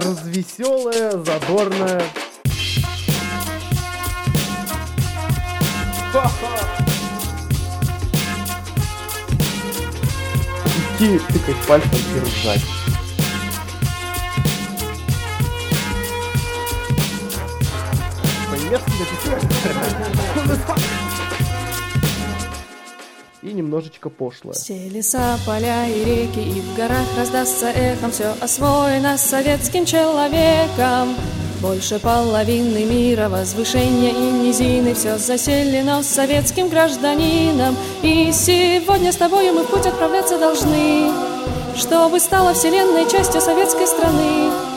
развеселая, задорная. Идти тыкать пальцем и ржать. И немножечко пошлое. Все леса, поля и реки, и в горах раздастся эхом Все освоено советским человеком. Больше половины мира, возвышения и низины Все заселено советским гражданином И сегодня с тобой мы в путь отправляться должны Чтобы стала вселенной частью советской страны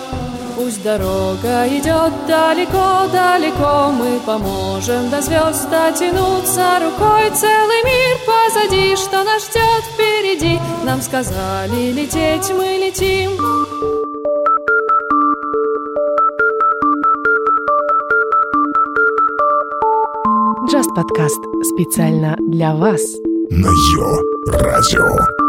Пусть дорога идет далеко-далеко Мы поможем до звезд дотянуться рукой Целый мир позади, что нас ждет впереди Нам сказали лететь, мы летим Just подкаст специально для вас. На Йо-Радио.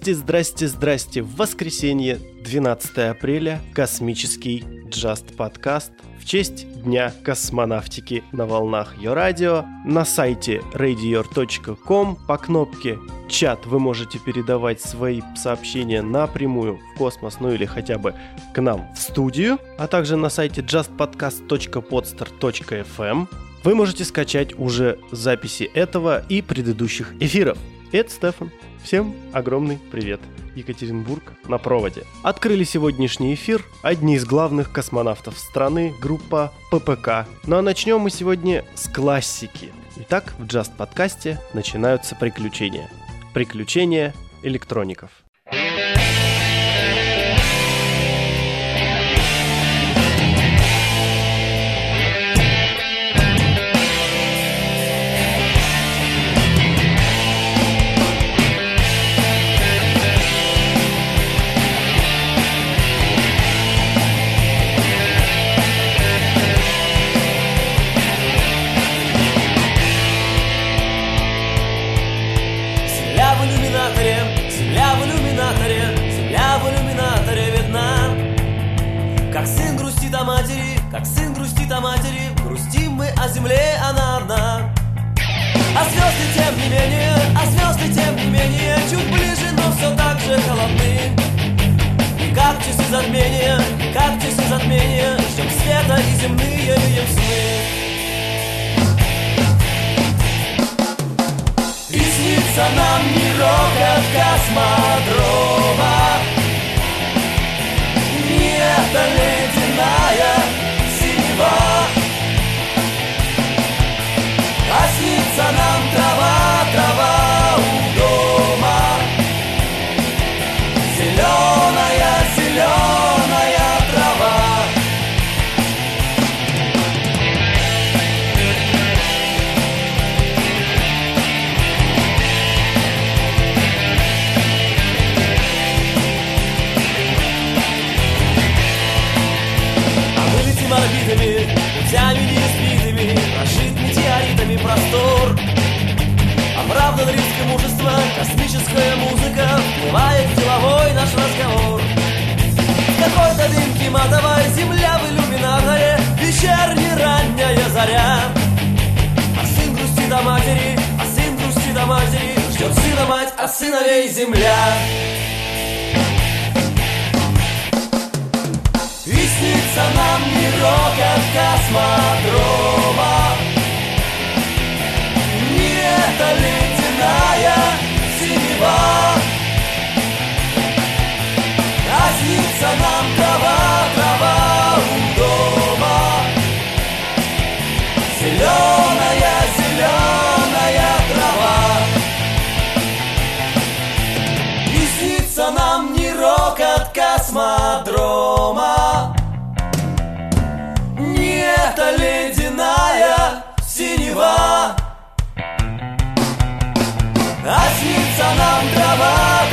Здрасте, здрасте, здрасте. В воскресенье, 12 апреля, космический Just подкаст в честь Дня космонавтики на волнах Йо Радио. На сайте radior.com по кнопке «Чат» вы можете передавать свои сообщения напрямую в космос, ну или хотя бы к нам в студию, а также на сайте justpodcast.podster.fm вы можете скачать уже записи этого и предыдущих эфиров. Это Стефан. Всем огромный привет. Екатеринбург на проводе. Открыли сегодняшний эфир одни из главных космонавтов страны, группа ППК. Ну а начнем мы сегодня с классики. Итак, в Just подкасте начинаются приключения. Приключения электроников. Как сын грустит о матери, грустим мы о земле, она одна. А звезды тем не менее, а звезды тем не менее, чуть ближе, но все так же холодны. И как часы затмения, как часы затмения, ждем света и земные видим сны. И снится нам мирок от космодрома Не это ледяная музыка Вплывает в деловой наш разговор. В какой-то дымке матовой земля в иллюминаторе, Вечерняя ранняя заря. А сын грустит о матери, а сын грустит о матери, Ждет сына мать, а сыновей земля. И снится нам мирок от космодрома Не это ледяная синева снится нам трава, трава у дома. Зеленая, зеленая трава. И снится нам не рок от космодрома. Не это ледяная синева. А снится нам трава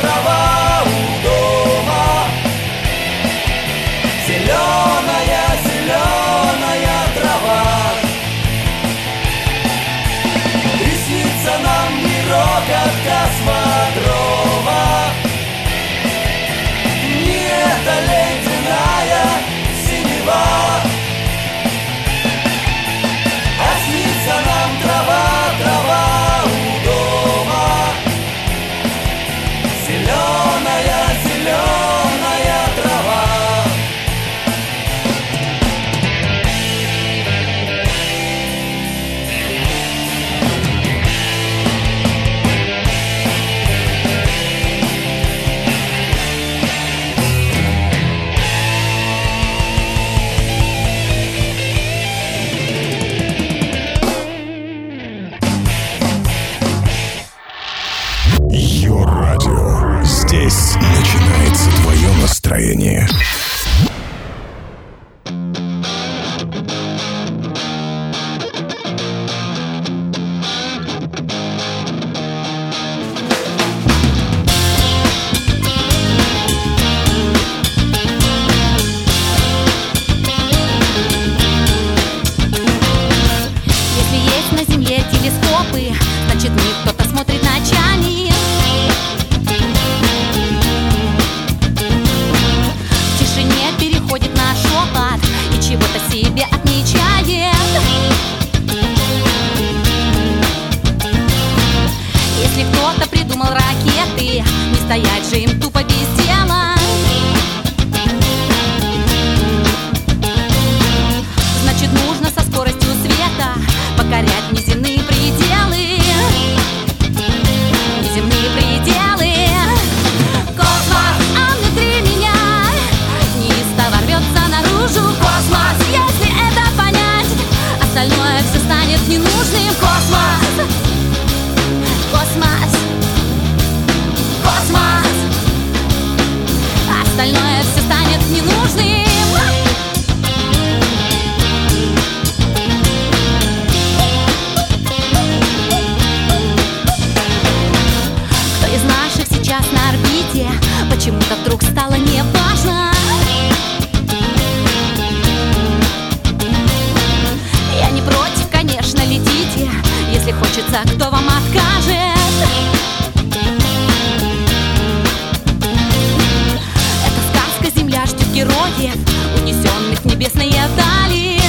героев, унесенных небесные дали.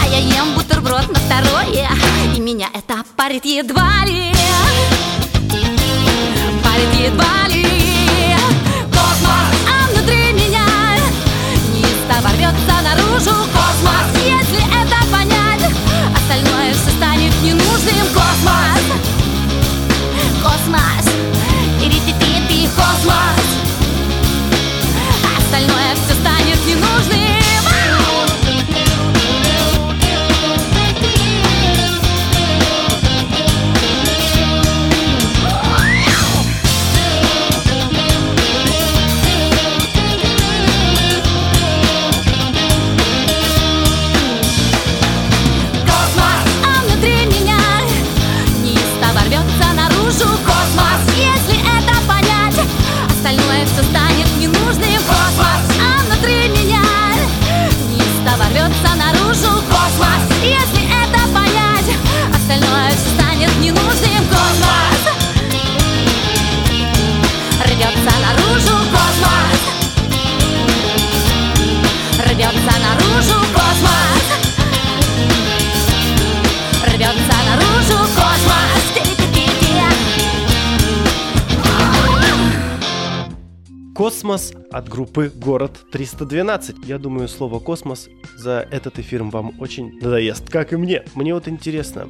А я ем бутерброд на второе, и меня это парит едва ли. Парит едва ли. Космос от группы Город 312. Я думаю, слово космос за этот эфир вам очень надоест, как и мне. Мне вот интересно,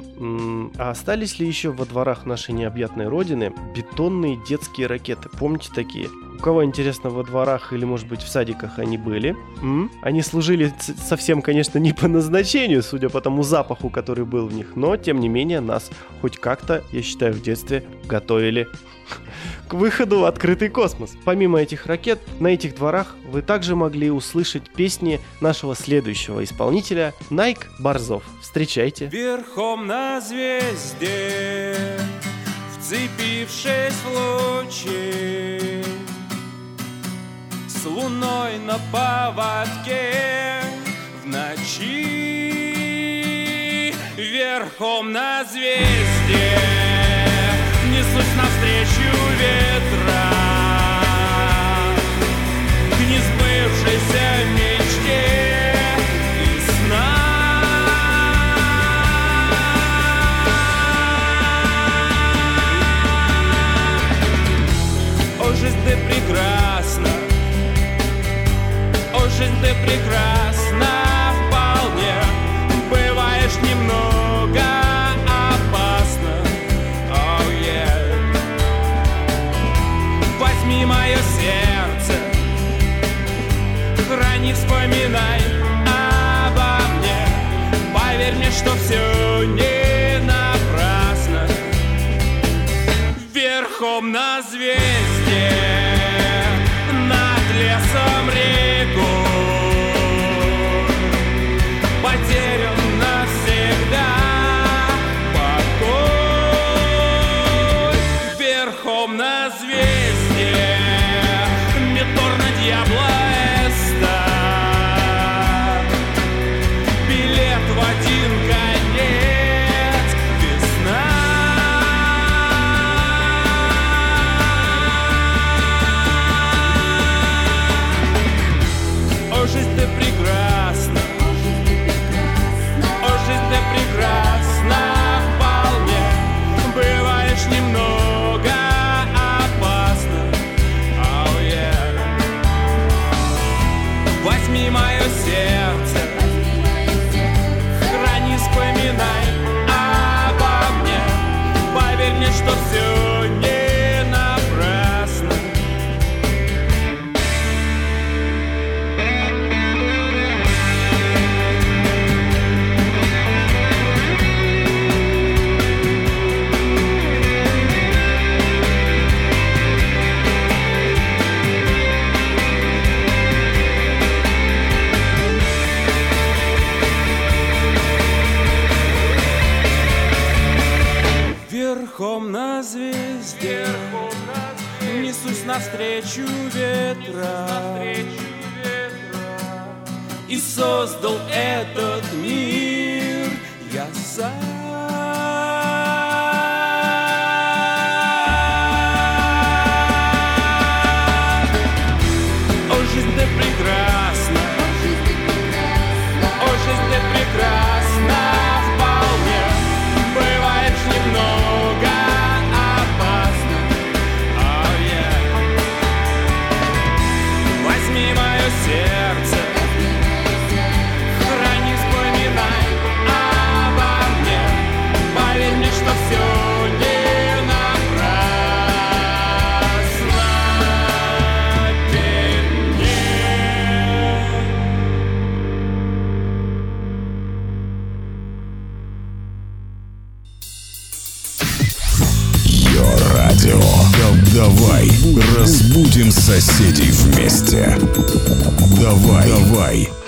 а остались ли еще во дворах нашей необъятной родины бетонные детские ракеты? Помните такие? У кого, интересно, во дворах или, может быть, в садиках они были? М? Они служили совсем, конечно, не по назначению, судя по тому запаху, который был в них, но, тем не менее, нас хоть как-то, я считаю, в детстве готовили к выходу в открытый космос. Помимо этих ракет, на этих дворах вы также могли услышать песни нашего следующего исполнителя Найк Борзов. Встречайте. Верхом на звезде, вцепившись в лучи, С луной на поводке в ночи. Верхом на звезде, несусь навстречу ветра, К несбывшейся мечте и снам. О, жизнь ты прекрасна, о, жизнь ты прекрасна Возьми мое сердце, навстречу ветра разбудим соседей вместе. Давай, давай.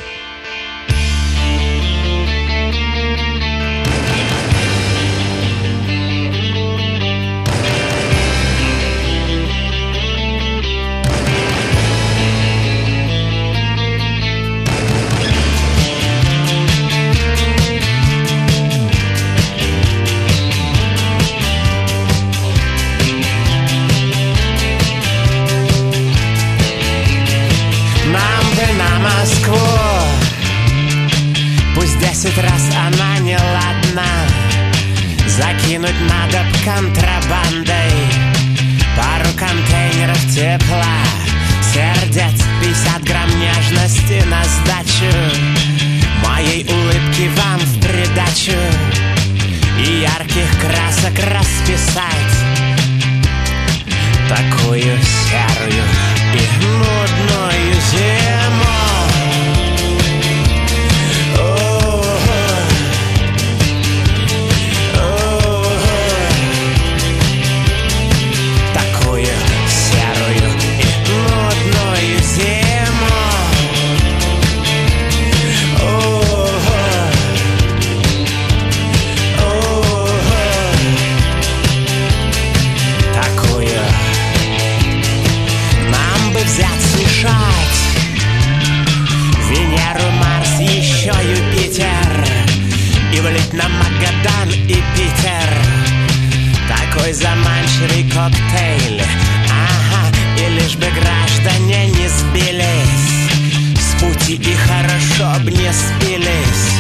Хорошо б не спились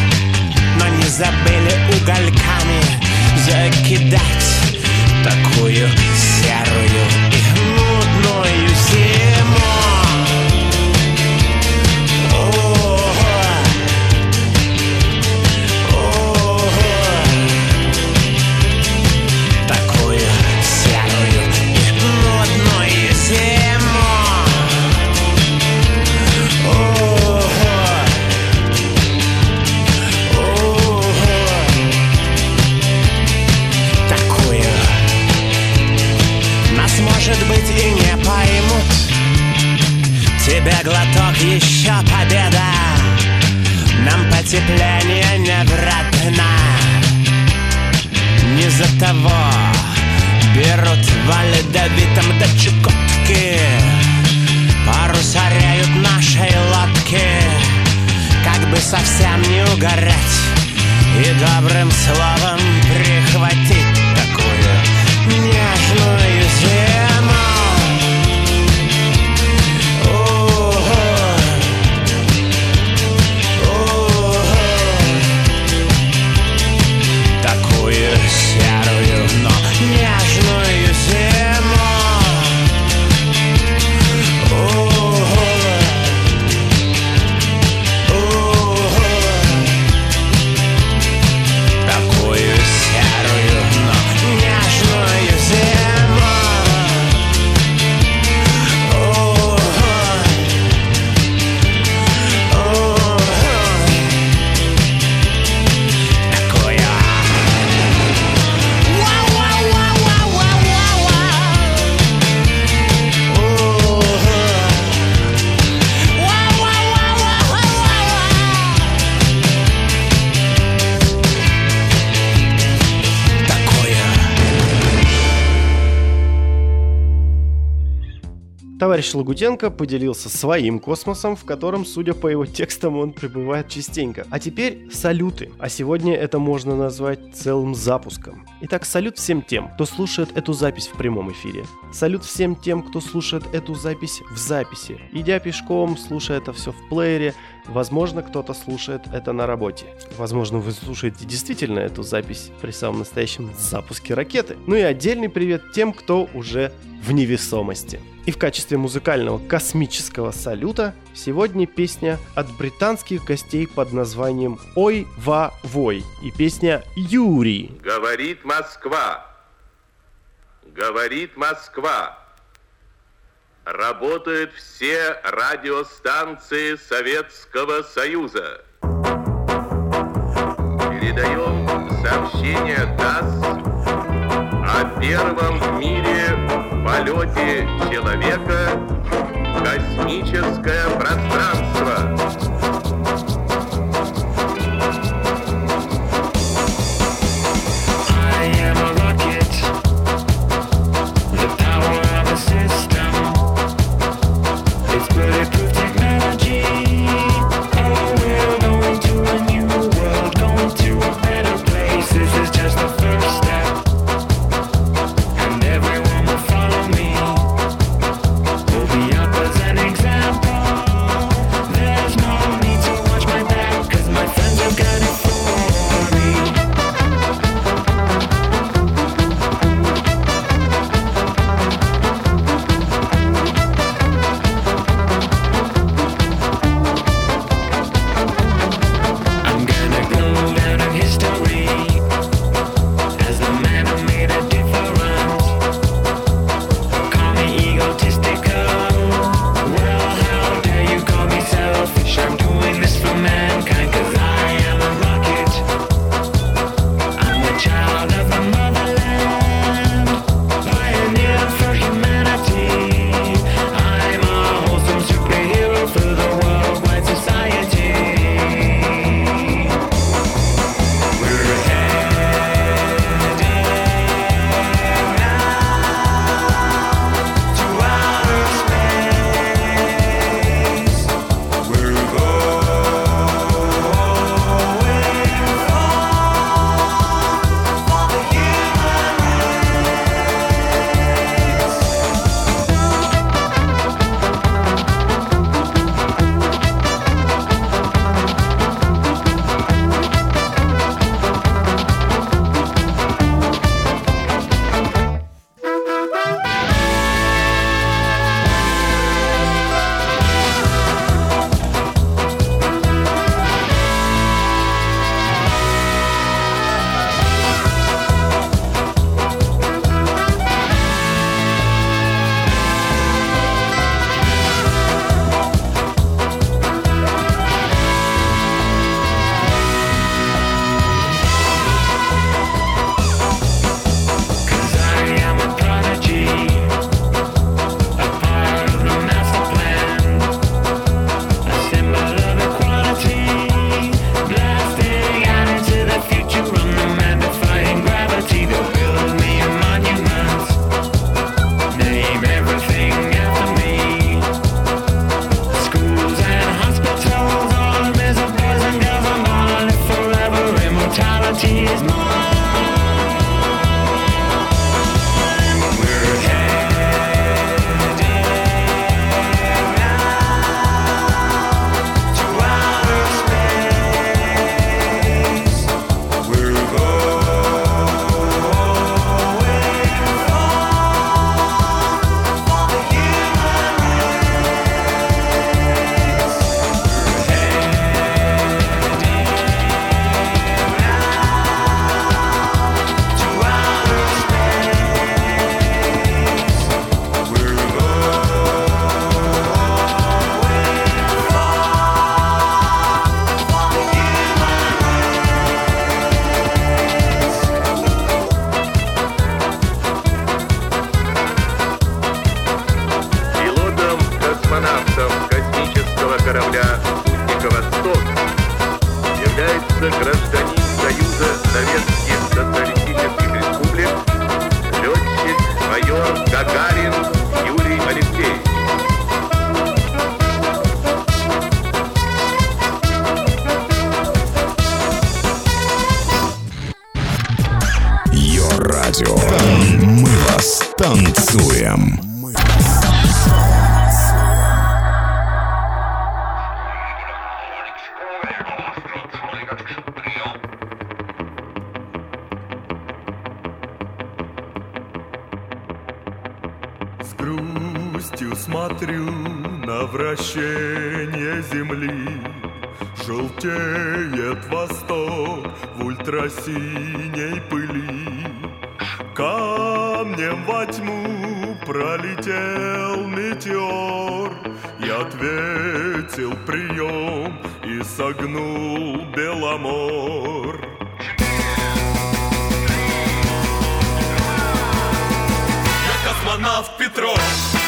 Но не забыли угольками закидать Такую серую глоток еще победа. Нам потепление не вратна Не за того Берут в ледовитом до Чукотки Паруса реют нашей лодки. Как бы совсем не угорать И добрым словом прихватить Товарищ Лагутенко поделился своим космосом, в котором, судя по его текстам, он пребывает частенько. А теперь салюты. А сегодня это можно назвать целым запуском. Итак, салют всем тем, кто слушает эту запись в прямом эфире. Салют всем тем, кто слушает эту запись в записи. Идя пешком, слушая это все в плеере, Возможно, кто-то слушает это на работе. Возможно, вы слушаете действительно эту запись при самом настоящем запуске ракеты. Ну и отдельный привет тем, кто уже в невесомости. И в качестве музыкального космического салюта сегодня песня от британских гостей под названием «Ой, ва, вой» и песня «Юрий». Говорит Москва. Говорит Москва работают все радиостанции Советского Союза. Передаем сообщение ТАСС о первом в мире полете человека в космическое пространство. Смотрю на вращение земли. Желтеет восток в ультрасиней пыли. Камнем во тьму пролетел метеор. И ответил прием и согнул Беломор. Я космонавт Петров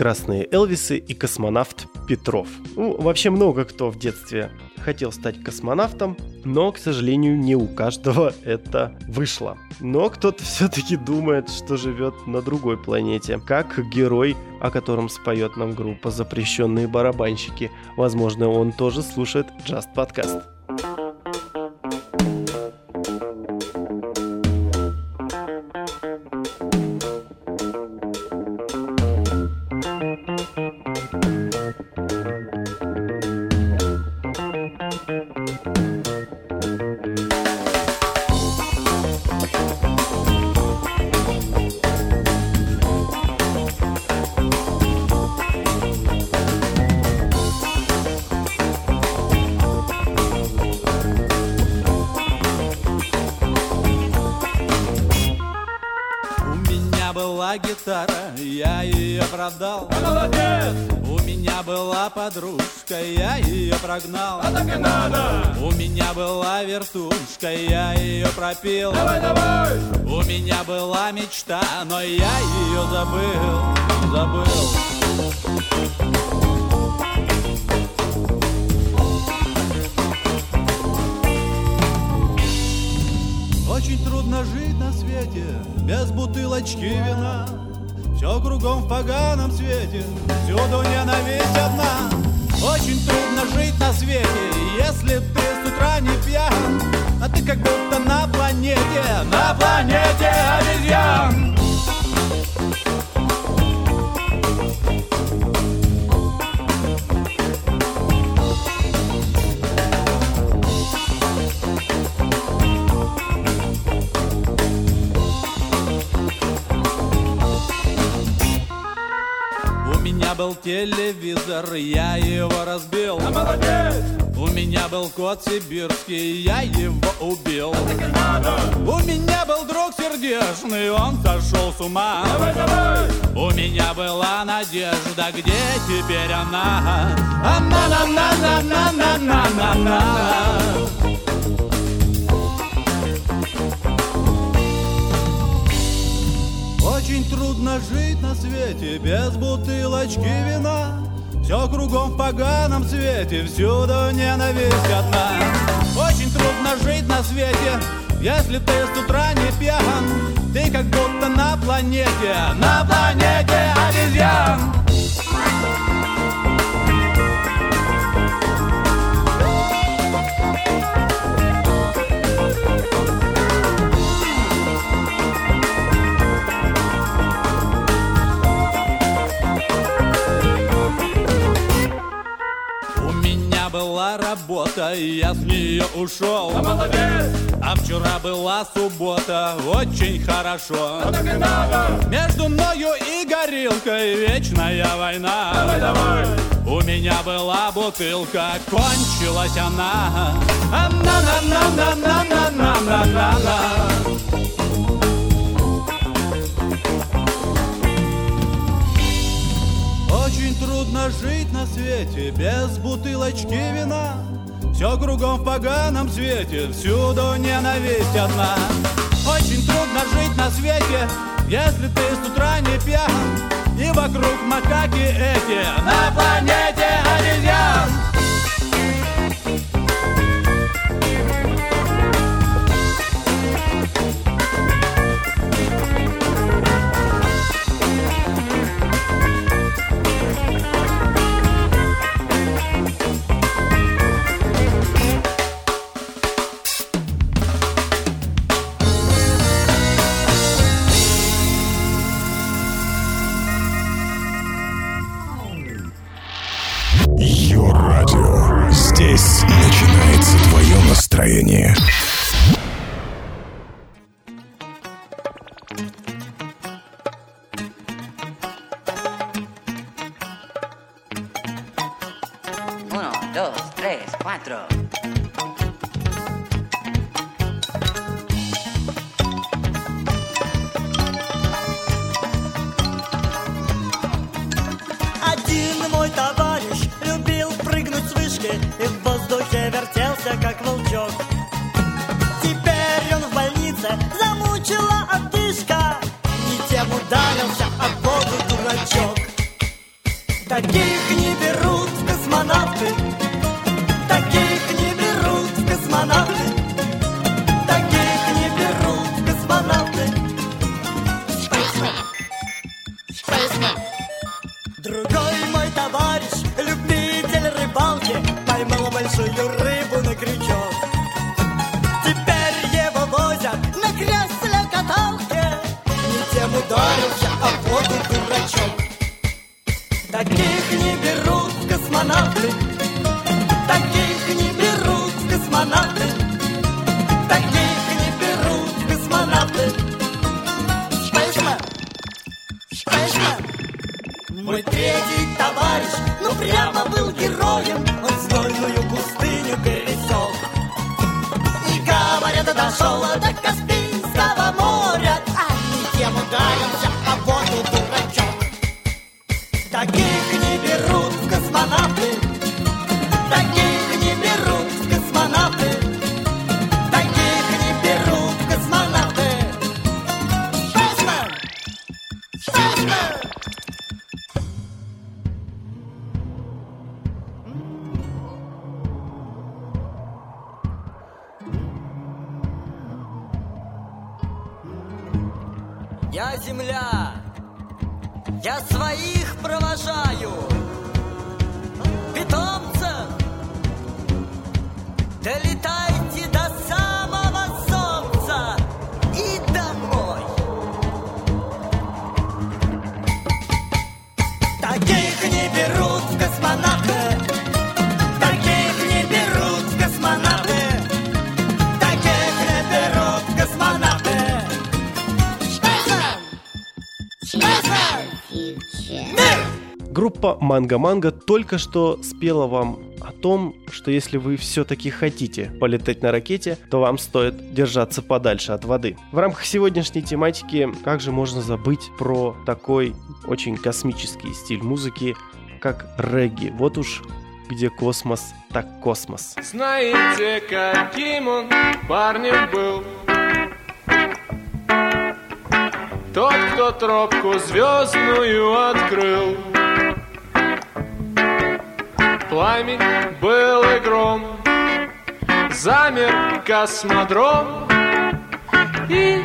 Красные Элвисы и космонавт Петров. Ну, вообще много кто в детстве хотел стать космонавтом, но, к сожалению, не у каждого это вышло. Но кто-то все-таки думает, что живет на другой планете, как герой, о котором споет нам группа «Запрещенные барабанщики». Возможно, он тоже слушает Just подкаст. Пропил. Давай, давай! У меня была мечта, но я ее забыл, забыл. Очень трудно жить на свете без бутылочки вина. Все кругом в поганом свете, всюду ненависть одна. Очень трудно жить на свете, если ты утра пьян. А ты как будто на планете, на планете обезьян. У меня был телевизор, я его разбил. молодец! У меня был кот сибирский, я его убил. У меня был друг сердечный, он сошел с ума. У меня была надежда, где теперь она? Она-на-на-на-на-на-на-на-на. Очень трудно жить на свете без бутылочки вина. Все кругом в поганом свете, всюду ненависть одна. Очень трудно жить на свете, если ты с утра не пьян. Ты как будто на планете, на планете обезьян. Была работа, и я с нее ушел. А вчера была суббота, очень хорошо. Между мною и горилкой вечная война. У меня была бутылка, кончилась она. Ана-на-на-на-на-на-на-на-на. Трудно жить на свете без бутылочки вина. Все кругом в поганом свете, всюду ненависть одна. Очень трудно жить на свете, если ты с утра не пьян. И вокруг макаки эти на планете обезьян. Группа Манго Манго только что спела вам о том, что если вы все-таки хотите полетать на ракете, то вам стоит держаться подальше от воды. В рамках сегодняшней тематики, как же можно забыть про такой очень космический стиль музыки, как регги. Вот уж где космос, так космос. Знаете, каким он парнем был? Тот, кто тропку звездную открыл Пламень был и гром Замер космодром И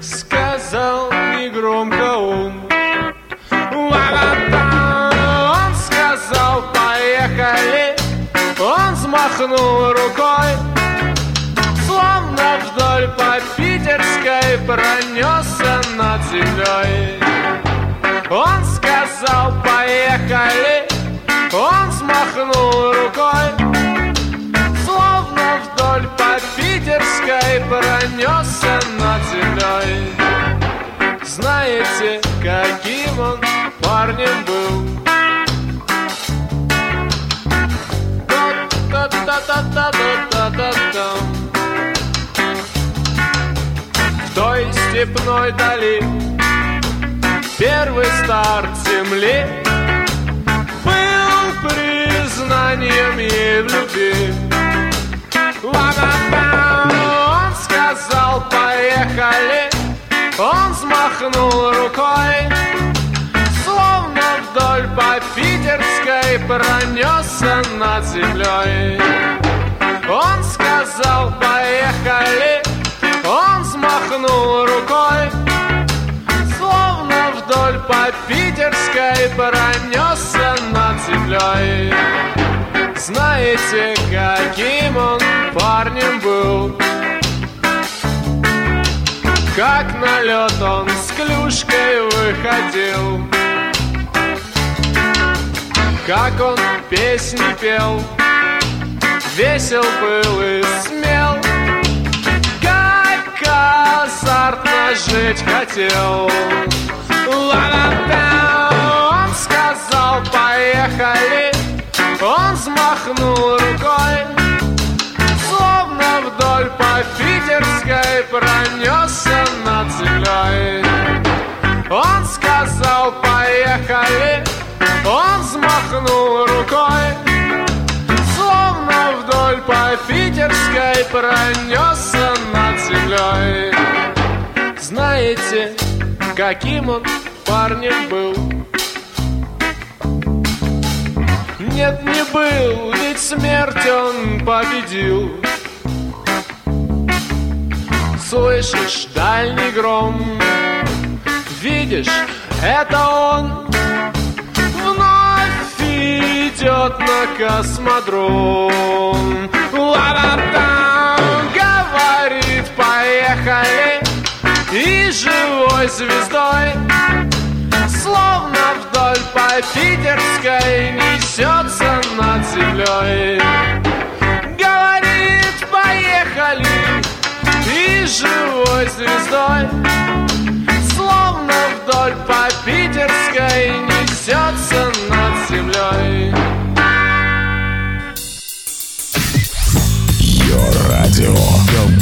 сказал негромко он «Ла-ла-та!» Он сказал «Поехали!» Он взмахнул рукой Словно вдоль по Питерской пронесся над землей той степной дали. Первый старт земли Был признанием ей в любви Он сказал поехали Он взмахнул рукой Словно вдоль по Питерской пронесся над землей. Он сказал поехали Он взмахнул по Питерской пронесся над землей. Знаете, каким он парнем был? Как на лед он с клюшкой выходил? Как он песни пел? Весел был и смел. Как азартно жить хотел Ла-ла-да, он сказал поехали Он взмахнул рукой Словно вдоль по Питерской пронесся над землей. Он сказал поехали Он взмахнул рукой Словно вдоль по Питерской пронесся над землей. Знаете, каким он парнем был? Нет, не был, ведь смерть он победил. Слышишь дальний гром Видишь, это он Вновь идет на космодром. Ла-ла-та, говорит, поехали И живой звездой Словно вдоль по Питерской Несется над землей. Говорит, поехали И живой звездой Словно вдоль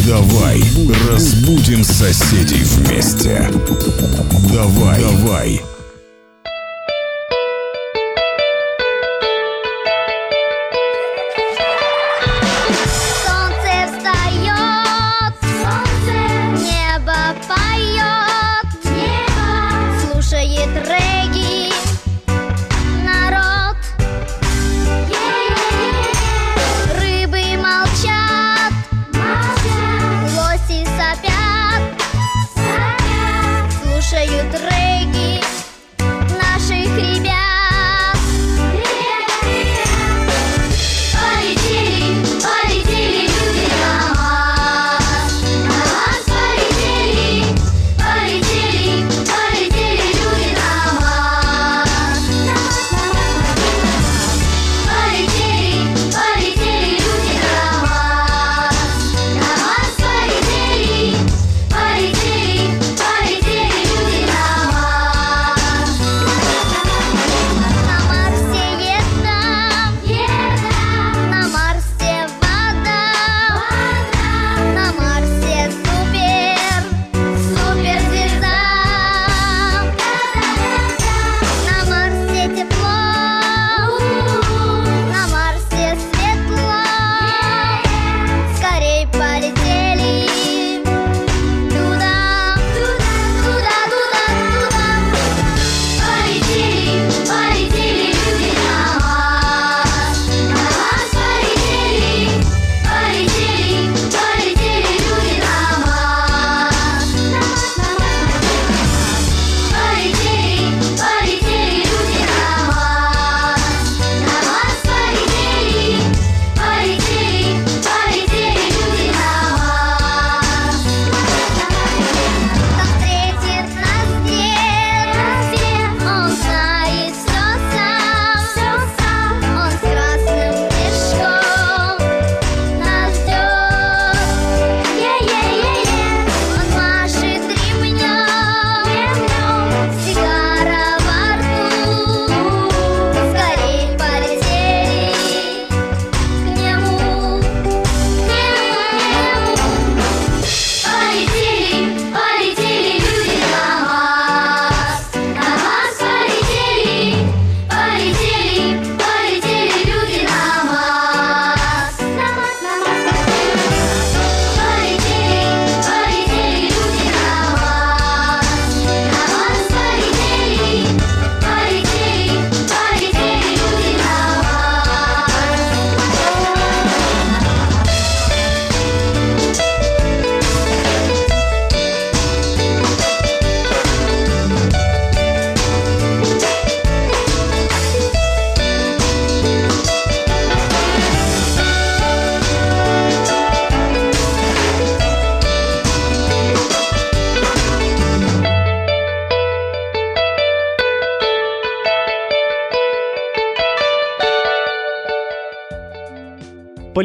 Давай разбудим соседей вместе. Давай, давай.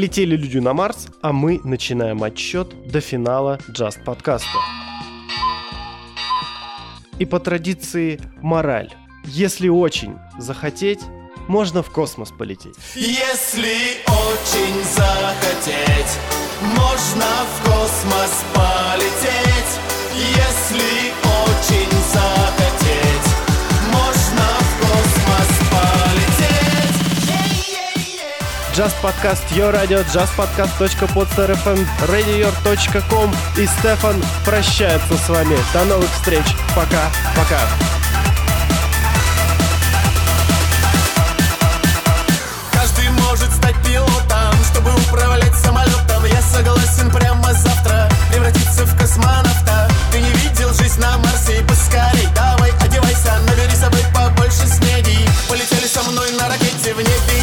Полетели люди на Марс, а мы начинаем отсчет до финала Just подкаста. И по традиции мораль. Если очень захотеть, можно в космос полететь. Если очень захотеть, можно в космос полететь. Если Just Podcast, Your Radio, justpodcast.podster.fm, radioyor.com и Стефан прощается с вами. До новых встреч. Пока. Пока. Каждый может стать пилотом, чтобы управлять самолетом. Я согласен прямо завтра превратиться в космонавта. Ты не видел жизнь на Марсе поскорей. Давай одевайся, набери с собой побольше снеди. Полетели со мной на ракете в небе